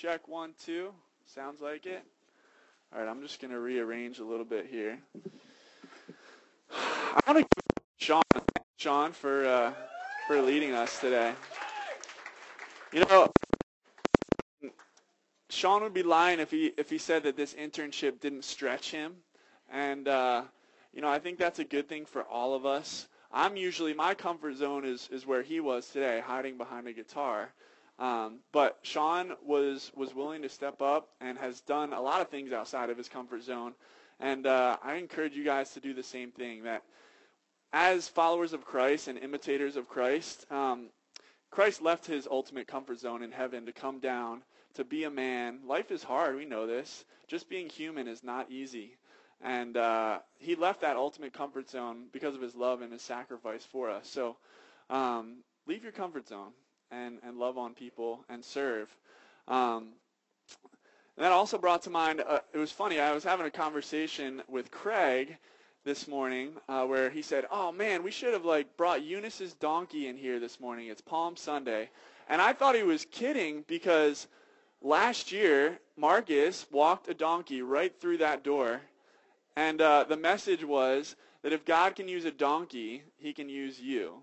Check one, two. Sounds like it. All right, I'm just going to rearrange a little bit here. I want to give Sean, Sean for uh, for leading us today. You know, Sean would be lying if he if he said that this internship didn't stretch him, and uh, you know I think that's a good thing for all of us. I'm usually my comfort zone is is where he was today, hiding behind a guitar. Um, but Sean was was willing to step up and has done a lot of things outside of his comfort zone. And uh, I encourage you guys to do the same thing. That as followers of Christ and imitators of Christ, um, Christ left his ultimate comfort zone in heaven to come down to be a man. Life is hard. We know this. Just being human is not easy. And uh, he left that ultimate comfort zone because of his love and his sacrifice for us. So um, leave your comfort zone and, and love on people and serve. Um, and that also brought to mind, uh, it was funny, I was having a conversation with Craig this morning uh, where he said, oh man, we should have like brought Eunice's donkey in here this morning. It's Palm Sunday. And I thought he was kidding because last year, Marcus walked a donkey right through that door. And uh, the message was that if God can use a donkey, he can use you.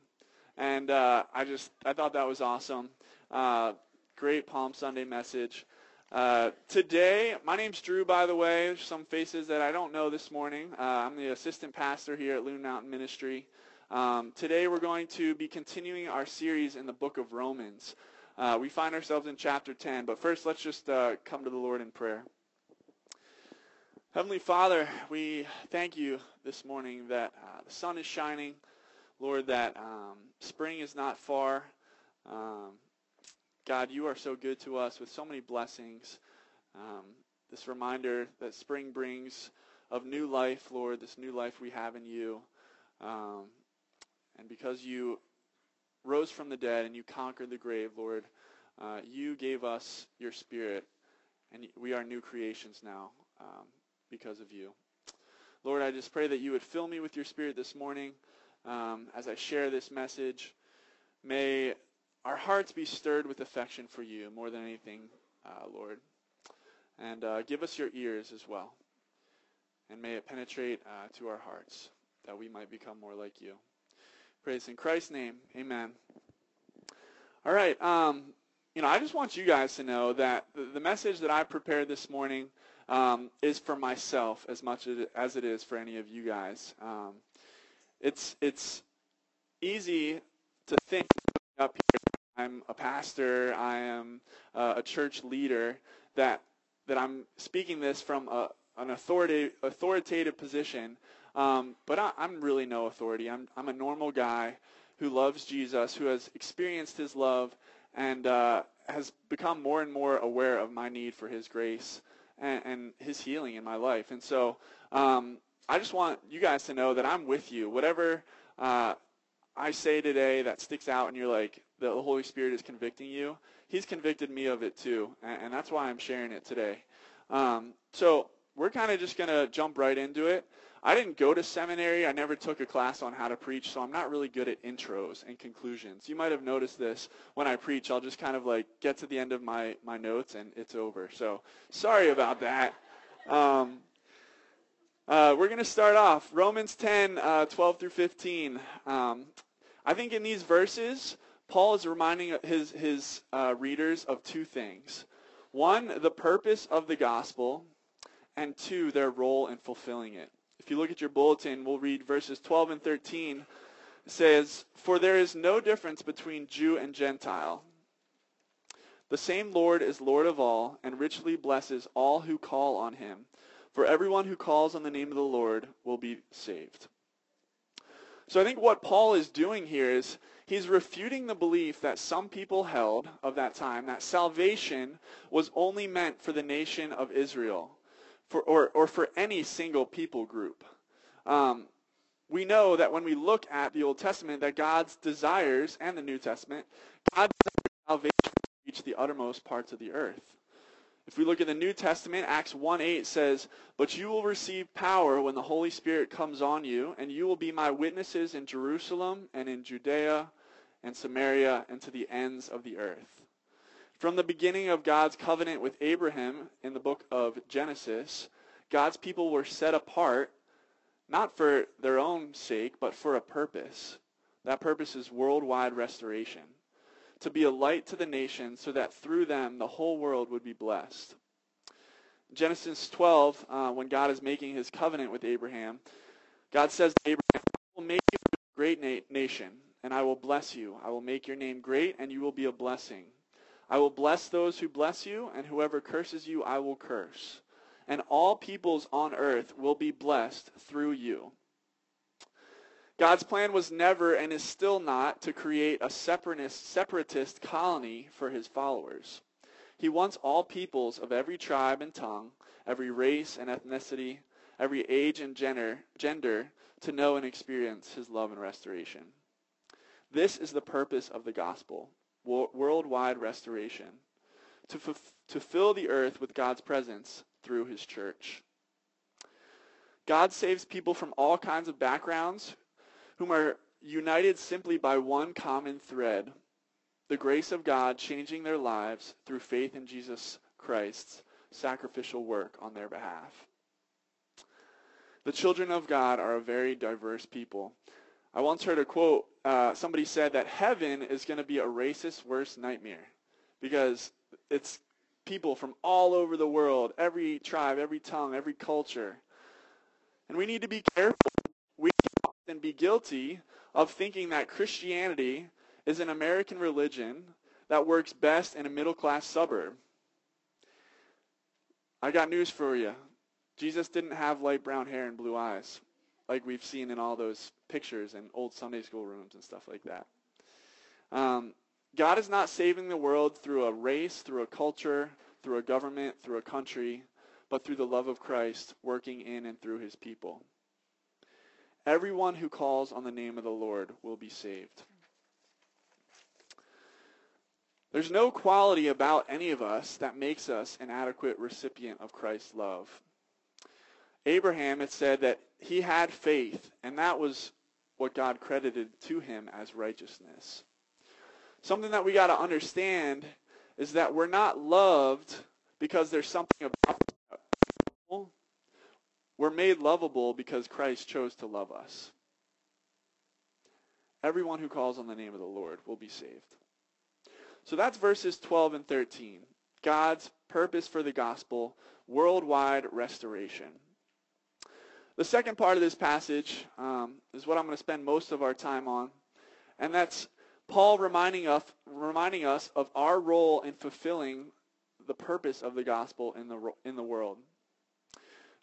And uh, I just, I thought that was awesome. Uh, great Palm Sunday message. Uh, today, my name's Drew, by the way. There's some faces that I don't know this morning. Uh, I'm the assistant pastor here at Loon Mountain Ministry. Um, today, we're going to be continuing our series in the book of Romans. Uh, we find ourselves in chapter 10, but first, let's just uh, come to the Lord in prayer. Heavenly Father, we thank you this morning that the sun is shining. Lord, that um, spring is not far. Um, God, you are so good to us with so many blessings. Um, this reminder that spring brings of new life, Lord, this new life we have in you. Um, and because you rose from the dead and you conquered the grave, Lord, uh, you gave us your spirit, and we are new creations now um, because of you. Lord, I just pray that you would fill me with your spirit this morning um, as I share this message. May our hearts be stirred with affection for you more than anything, uh, Lord. And uh, give us your ears as well. And may it penetrate uh, to our hearts that we might become more like you. Praise in Christ's name. Amen. All right. Um, you know, I just want you guys to know that the, message that I prepared this morning um, is for myself as much as it is for any of you guys. Um, it's it's easy to think up here. I'm a pastor. I am uh, a church leader. That that I'm speaking this from a, an authoritative authoritative position. Um, but I, am really no authority. I'm I'm a normal guy who loves Jesus, who has experienced His love, and uh, has become more and more aware of my need for His grace and, and His healing in my life. And so um, I just want you guys to know that I'm with you. Whatever uh, I say today that sticks out and you're like, the Holy Spirit is convicting you, He's convicted me of it too. And, and that's why I'm sharing it today. Um, so we're kind of just going to jump right into it. I didn't go to seminary. I never took a class on how to preach, so I'm not really good at intros and conclusions. You might have noticed this when I preach. I'll just kind of like get to the end of my, my notes and it's over. So sorry about that. Um, uh, we're going to start off Romans 10, uh, 12 through 15. Um, I think in these verses, Paul is reminding his, his uh, readers of two things. One, the purpose of the gospel, and two, their role in fulfilling it. If you look at your bulletin, we'll read verses 12 and 13. It says, For there is no difference between Jew and Gentile. The same Lord is Lord of all, and richly blesses all who call on him. For everyone who calls on the name of the Lord will be saved. So I think what Paul is doing here is he's refuting the belief that some people held of that time that salvation was only meant for the nation of Israel for, or, or for any single people group. Um, we know that when we look at the Old Testament that God's desires, and the New Testament, God's salvation reach the uttermost parts of the earth. If we look at the New Testament, Acts 1:8 says, "But you will receive power when the Holy Spirit comes on you, and you will be my witnesses in Jerusalem and in Judea and Samaria and to the ends of the earth." From the beginning of God's covenant with Abraham in the book of Genesis, God's people were set apart not for their own sake, but for a purpose. That purpose is worldwide restoration, to be a light to the nations so that through them the whole world would be blessed. Genesis 12, uh, when God is making his covenant with Abraham, God says to Abraham, I will make you a great na- nation, and I will bless you. I will make your name great, and you will be a blessing. I will bless those who bless you, and whoever curses you, I will curse. And all peoples on earth will be blessed through you. God's plan was never and is still not to create a separatist, separatist colony for his followers. He wants all peoples of every tribe and tongue, every race and ethnicity, every age and gender, gender to know and experience his love and restoration. This is the purpose of the gospel, worldwide restoration, to, f- to fill the earth with God's presence through his church. God saves people from all kinds of backgrounds whom are united simply by one common thread the grace of God changing their lives through faith in Jesus Christ's sacrificial work on their behalf. The children of God are a very diverse people. I once heard a quote. Uh, somebody said that heaven is going to be a racist worst nightmare because it's people from all over the world, every tribe, every tongue, every culture. And we need to be careful and be guilty of thinking that Christianity is an American religion that works best in a middle class suburb. I got news for you. Jesus didn't have light brown hair and blue eyes like we've seen in all those pictures and old Sunday school rooms and stuff like that. Um, God is not saving the world through a race, through a culture, through a government, through a country, but through the love of Christ working in and through his people. Everyone who calls on the name of the Lord will be saved. There's no quality about any of us that makes us an adequate recipient of Christ's love. Abraham, it said that he had faith, and that was what God credited to him as righteousness. Something that we got to understand is that we're not loved because there's something about we're made lovable because Christ chose to love us. Everyone who calls on the name of the Lord will be saved. So that's verses 12 and 13. God's purpose for the gospel, worldwide restoration. The second part of this passage um, is what I'm going to spend most of our time on, and that's Paul reminding us, reminding us of our role in fulfilling the purpose of the gospel in the, in the world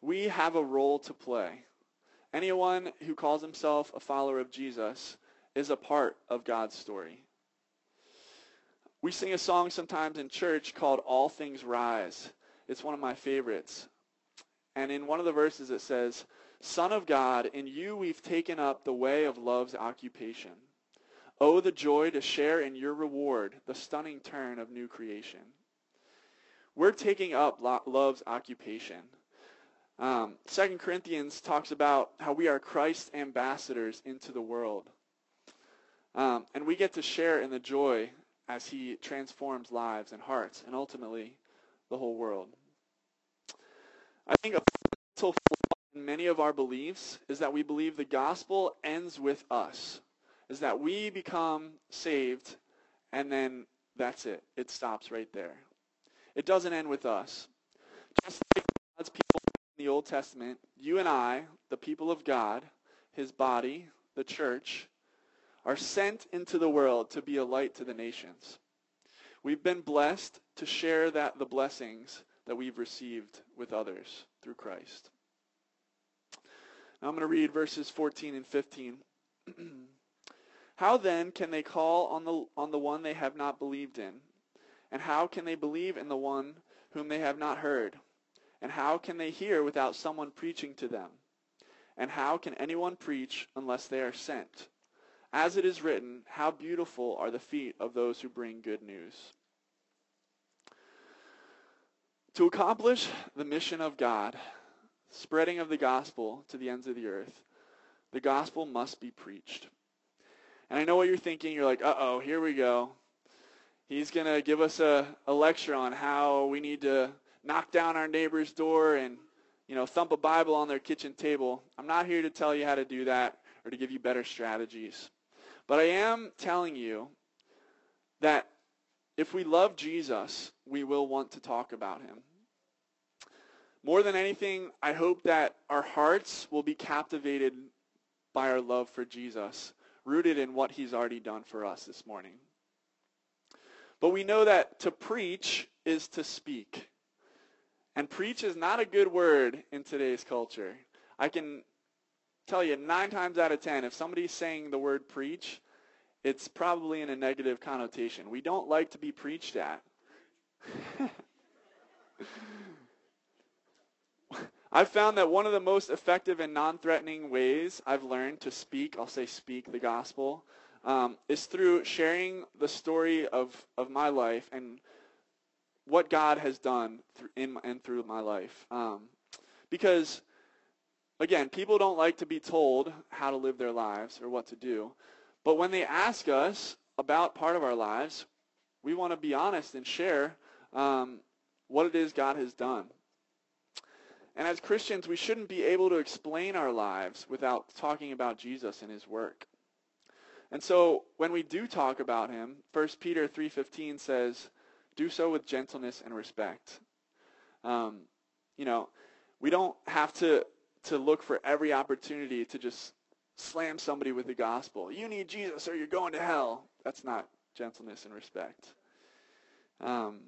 we have a role to play. Anyone who calls himself a follower of Jesus is a part of God's story. We sing a song sometimes in church called All Things Rise. It's one of my favorites. And in one of the verses it says, Son of God, in you we've taken up the way of love's occupation. Oh, the joy to share in your reward, the stunning turn of new creation. We're taking up love's occupation. Um, Second Corinthians talks about how we are Christ's ambassadors into the world. Um, and we get to share in the joy as he transforms lives and hearts and ultimately the whole world. I think a fundamental flaw in many of our beliefs is that we believe the gospel ends with us, is that we become saved and then that's it. It stops right there. It doesn't end with us. Just like the Old Testament, you and I, the people of God, his body, the church, are sent into the world to be a light to the nations. We've been blessed to share that the blessings that we've received with others through Christ. Now I'm going to read verses 14 and 15. how then can they call on the on the one they have not believed in? And how can they believe in the one whom they have not heard? And how can they hear without someone preaching to them? And how can anyone preach unless they are sent? As it is written, how beautiful are the feet of those who bring good news. To accomplish the mission of God, spreading of the gospel to the ends of the earth, the gospel must be preached. And I know what you're thinking. You're like, uh-oh, here we go. He's going to give us a, a lecture on how we need to knock down our neighbor's door and, you know, thump a Bible on their kitchen table. I'm not here to tell you how to do that or to give you better strategies. But I am telling you that if we love Jesus, we will want to talk about him. More than anything, I hope that our hearts will be captivated by our love for Jesus, rooted in what he's already done for us this morning. But we know that to preach is to speak. And preach is not a good word in today's culture. I can tell you nine times out of ten, if somebody's saying the word preach, it's probably in a negative connotation. We don't like to be preached at. I've found that one of the most effective and non-threatening ways I've learned to speak, I'll say speak the gospel, um, is through sharing the story of, of my life and what God has done in and through my life. Um, because, again, people don't like to be told how to live their lives or what to do. But when they ask us about part of our lives, we want to be honest and share um, what it is God has done. And as Christians, we shouldn't be able to explain our lives without talking about Jesus and his work. And so when we do talk about him, 1 Peter 3.15 says, do so with gentleness and respect. Um, you know, we don't have to, to look for every opportunity to just slam somebody with the gospel. You need Jesus or you're going to hell. That's not gentleness and respect. Um,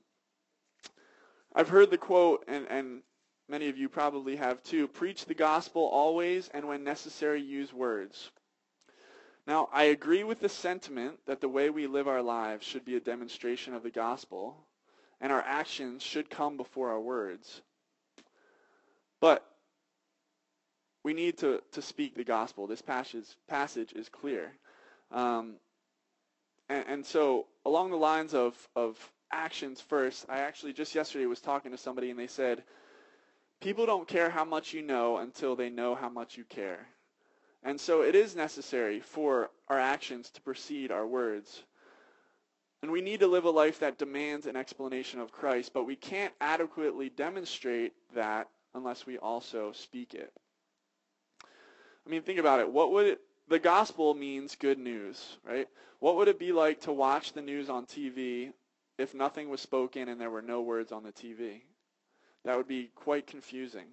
I've heard the quote, and, and many of you probably have too, preach the gospel always and when necessary use words. Now, I agree with the sentiment that the way we live our lives should be a demonstration of the gospel, and our actions should come before our words. But we need to, to speak the gospel. This passage, passage is clear. Um, and, and, so along the lines of, of actions first, I actually just yesterday was talking to somebody and they said, people don't care how much you know until they know how much you care. And so it is necessary for our actions to precede our words. And we need to live a life that demands an explanation of Christ, but we can't adequately demonstrate that unless we also speak it. I mean, think about it. What would it, the gospel means good news, right? What would it be like to watch the news on TV if nothing was spoken and there were no words on the TV? That would be quite confusing.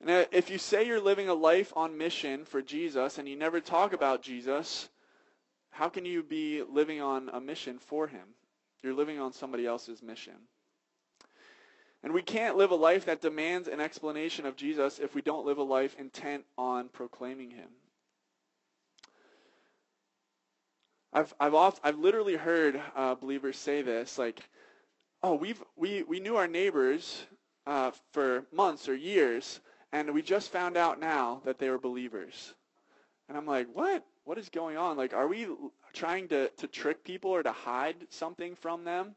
And if you say you're living a life on mission for Jesus and you never talk about Jesus, how can you be living on a mission for him? You're living on somebody else's mission. And we can't live a life that demands an explanation of Jesus if we don't live a life intent on proclaiming him. I've I've oft, I've literally heard uh, believers say this like, "Oh, we've we we knew our neighbors uh, for months or years, and we just found out now that they were believers. And I'm like, what? What is going on? Like, are we trying to, to trick people or to hide something from them?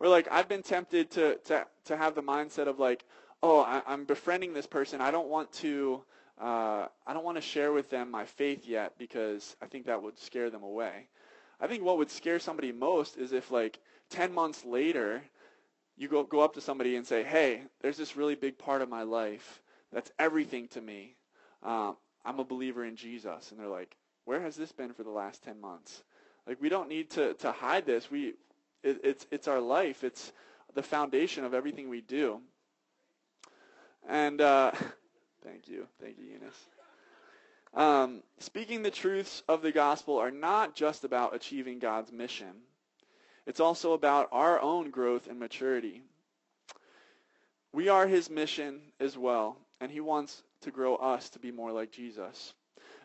Or like, I've been tempted to, to, to have the mindset of like, oh, I, am befriending this person. I don't want to, uh, I don't want to share with them my faith yet because I think that would scare them away. I think what would scare somebody most is if like 10 months later, you go, go up to somebody and say, hey, there's this really big part of my life that's everything to me. Um, I'm a believer in Jesus. And they're like, where has this been for the last 10 months? Like, we don't need to, to hide this. We, it, it's, it's our life. It's the foundation of everything we do. And uh, thank you. Thank you, Eunice. Um, speaking the truths of the gospel are not just about achieving God's mission. It's also about our own growth and maturity. We are his mission as well and he wants to grow us to be more like Jesus.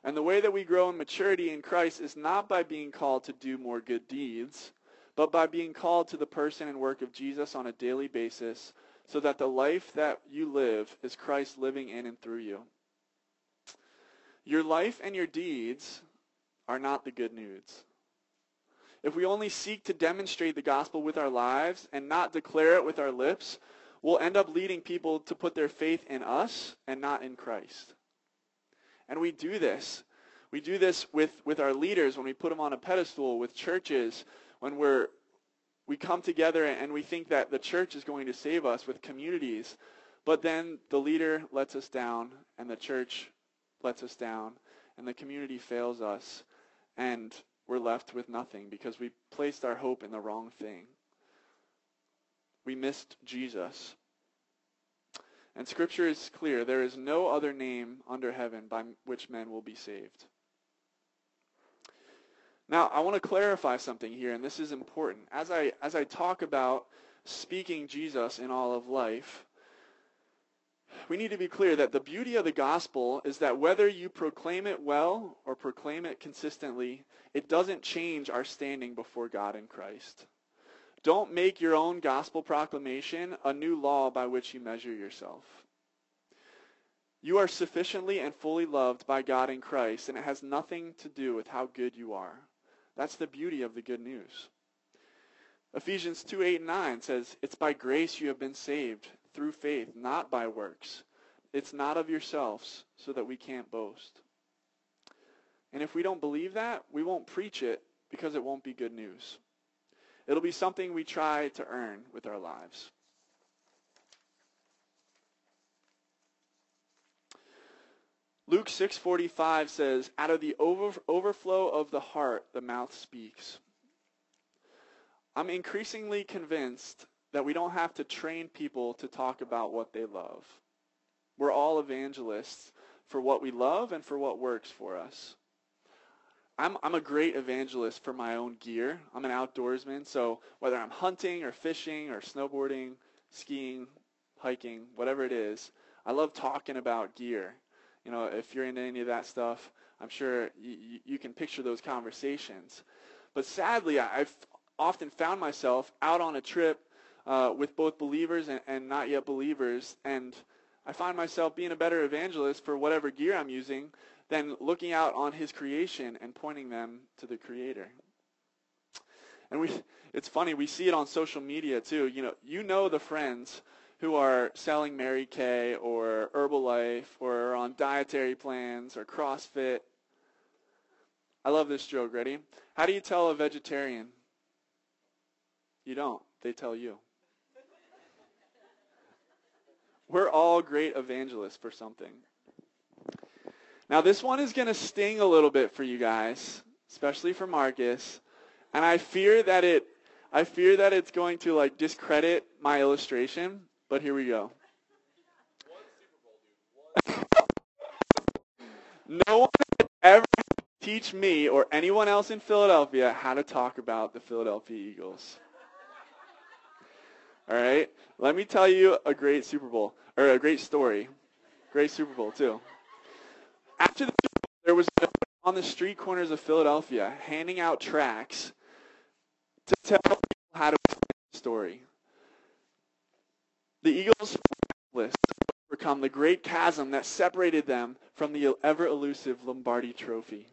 And the way that we grow in maturity in Christ is not by being called to do more good deeds, but by being called to the person and work of Jesus on a daily basis so that the life that you live is Christ living in and through you. Your life and your deeds are not the good news. If we only seek to demonstrate the gospel with our lives and not declare it with our lips, will end up leading people to put their faith in us and not in Christ. And we do this. We do this with, with our leaders when we put them on a pedestal, with churches, when we're we come together and we think that the church is going to save us with communities, but then the leader lets us down and the church lets us down and the community fails us and we're left with nothing because we placed our hope in the wrong thing. We missed Jesus. And Scripture is clear. There is no other name under heaven by which men will be saved. Now, I want to clarify something here, and this is important. As I, as I talk about speaking Jesus in all of life, we need to be clear that the beauty of the gospel is that whether you proclaim it well or proclaim it consistently, it doesn't change our standing before God in Christ. Don't make your own gospel proclamation a new law by which you measure yourself. You are sufficiently and fully loved by God in Christ, and it has nothing to do with how good you are. That's the beauty of the good news. Ephesians 2, 8, and 9 says, It's by grace you have been saved, through faith, not by works. It's not of yourselves, so that we can't boast. And if we don't believe that, we won't preach it because it won't be good news. It'll be something we try to earn with our lives. Luke 6:45 says, "Out of the over, overflow of the heart the mouth speaks." I'm increasingly convinced that we don't have to train people to talk about what they love. We're all evangelists for what we love and for what works for us. I'm, I'm a great evangelist for my own gear. I'm an outdoorsman, so whether I'm hunting or fishing or snowboarding, skiing, hiking, whatever it is, I love talking about gear. You know, if you're into any of that stuff, I'm sure you, you can picture those conversations. But sadly, I've often found myself out on a trip uh, with both believers and, and not yet believers, and I find myself being a better evangelist for whatever gear I'm using than looking out on his creation and pointing them to the creator. And we it's funny, we see it on social media too. You know, you know the friends who are selling Mary Kay or Herbalife or on dietary plans or CrossFit. I love this joke. Ready? How do you tell a vegetarian? You don't. They tell you. We're all great evangelists for something. Now, this one is going to sting a little bit for you guys, especially for Marcus. And I fear that it I fear that it's going to like discredit my illustration, but here we go. no one ever teach me or anyone else in Philadelphia how to talk about the Philadelphia Eagles. All right? Let me tell you a great Super Bowl or a great story. Great Super Bowl too. After the there was on the street corners of Philadelphia handing out tracts to tell people how to tell the story. The Eagles list overcome the great chasm that separated them from the ever elusive Lombardi trophy.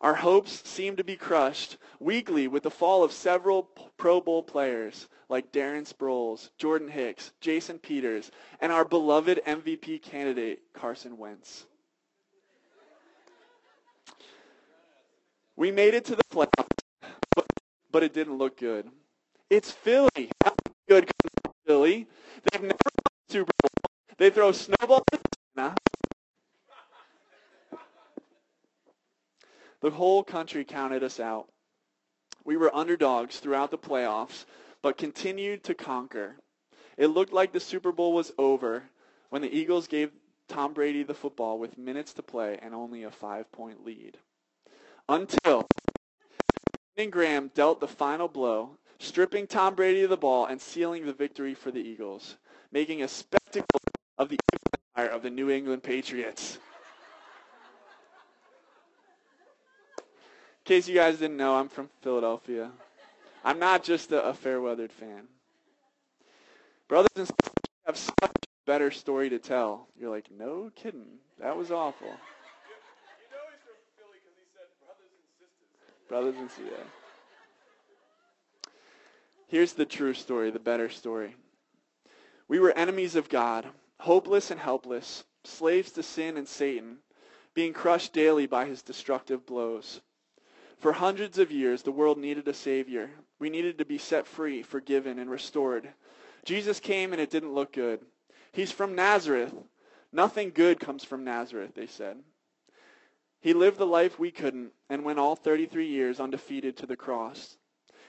Our hopes seemed to be crushed weekly with the fall of several Pro Bowl players like Darren Sproles, Jordan Hicks, Jason Peters, and our beloved MVP candidate, Carson Wentz. We made it to the playoffs, but, but it didn't look good. It's Philly. How good Philly? They've never won the Super Bowl. They throw snowballs at The whole country counted us out. We were underdogs throughout the playoffs, but continued to conquer. It looked like the Super Bowl was over when the Eagles gave Tom Brady the football with minutes to play and only a five-point lead until Graham dealt the final blow, stripping Tom Brady of the ball and sealing the victory for the Eagles, making a spectacle of the empire of the New England Patriots. In case you guys didn't know, I'm from Philadelphia. I'm not just a, a fair-weathered fan. Brothers and sisters have such a better story to tell. You're like, no kidding. That was awful. Brothers and sisters. Here's the true story, the better story. We were enemies of God, hopeless and helpless, slaves to sin and Satan, being crushed daily by his destructive blows. For hundreds of years, the world needed a Savior. We needed to be set free, forgiven, and restored. Jesus came and it didn't look good. He's from Nazareth. Nothing good comes from Nazareth, they said. He lived the life we couldn't and went all 33 years undefeated to the cross.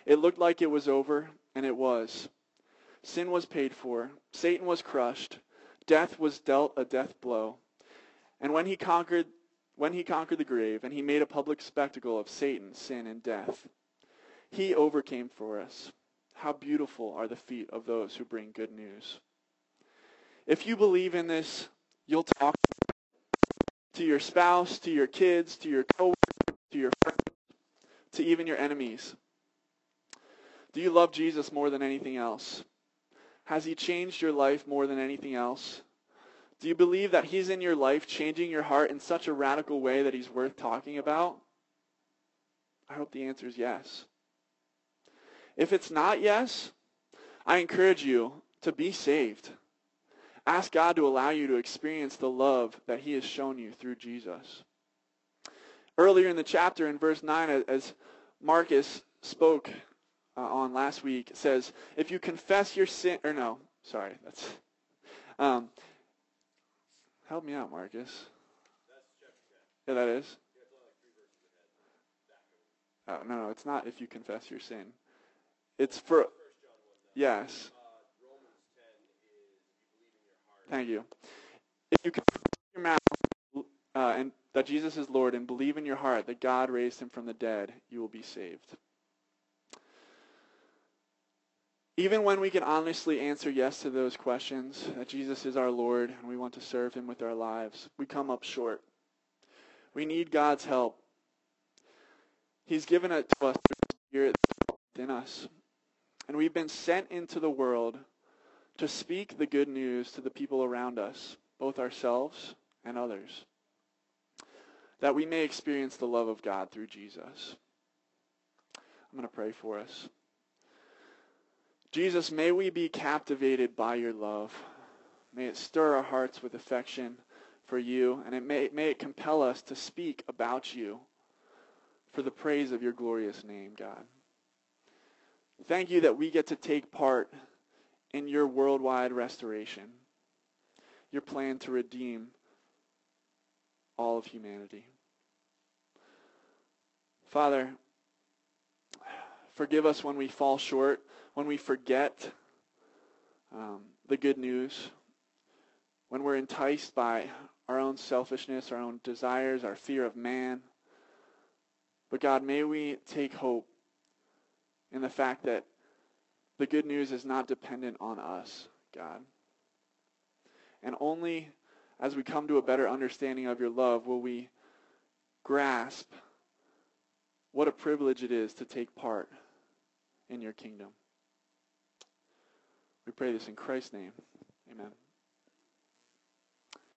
It looked like it was over, and it was. Sin was paid for. Satan was crushed. Death was dealt a death blow. And when he conquered when he conquered the grave and he made a public spectacle of Satan, sin, and death, he overcame for us. How beautiful are the feet of those who bring good news. If you believe in this, you'll talk to your spouse, to your kids, to your coworkers, to your friends, to even your enemies. Do you love Jesus more than anything else? Has he changed your life more than anything else? Do you believe that he's in your life changing your heart in such a radical way that he's worth talking about? I hope the answer is yes. If it's not yes, I encourage you to be saved. Ask God to allow you to experience the love that he has shown you through Jesus. Earlier in the chapter, in verse 9, as Marcus spoke uh, on last week, says, if you confess your sin, or no, sorry, that's, um, help me out, Marcus. Yeah, that is. Oh, no, no, it's not if you confess your sin. It's for, yes. Thank you. If you confess your mouth uh, and that Jesus is Lord and believe in your heart that God raised him from the dead, you will be saved. Even when we can honestly answer yes to those questions, that Jesus is our Lord and we want to serve him with our lives, we come up short. We need God's help. He's given it to us through the Spirit within us. And we've been sent into the world to speak the good news to the people around us, both ourselves and others, that we may experience the love of God through Jesus. I'm going to pray for us. Jesus, may we be captivated by your love. May it stir our hearts with affection for you, and it may, may it compel us to speak about you for the praise of your glorious name, God. Thank you that we get to take part in your worldwide restoration, your plan to redeem all of humanity. Father, forgive us when we fall short, when we forget um, the good news, when we're enticed by our own selfishness, our own desires, our fear of man. But God, may we take hope in the fact that the good news is not dependent on us, God. And only as we come to a better understanding of your love will we grasp what a privilege it is to take part in your kingdom. We pray this in Christ's name. Amen.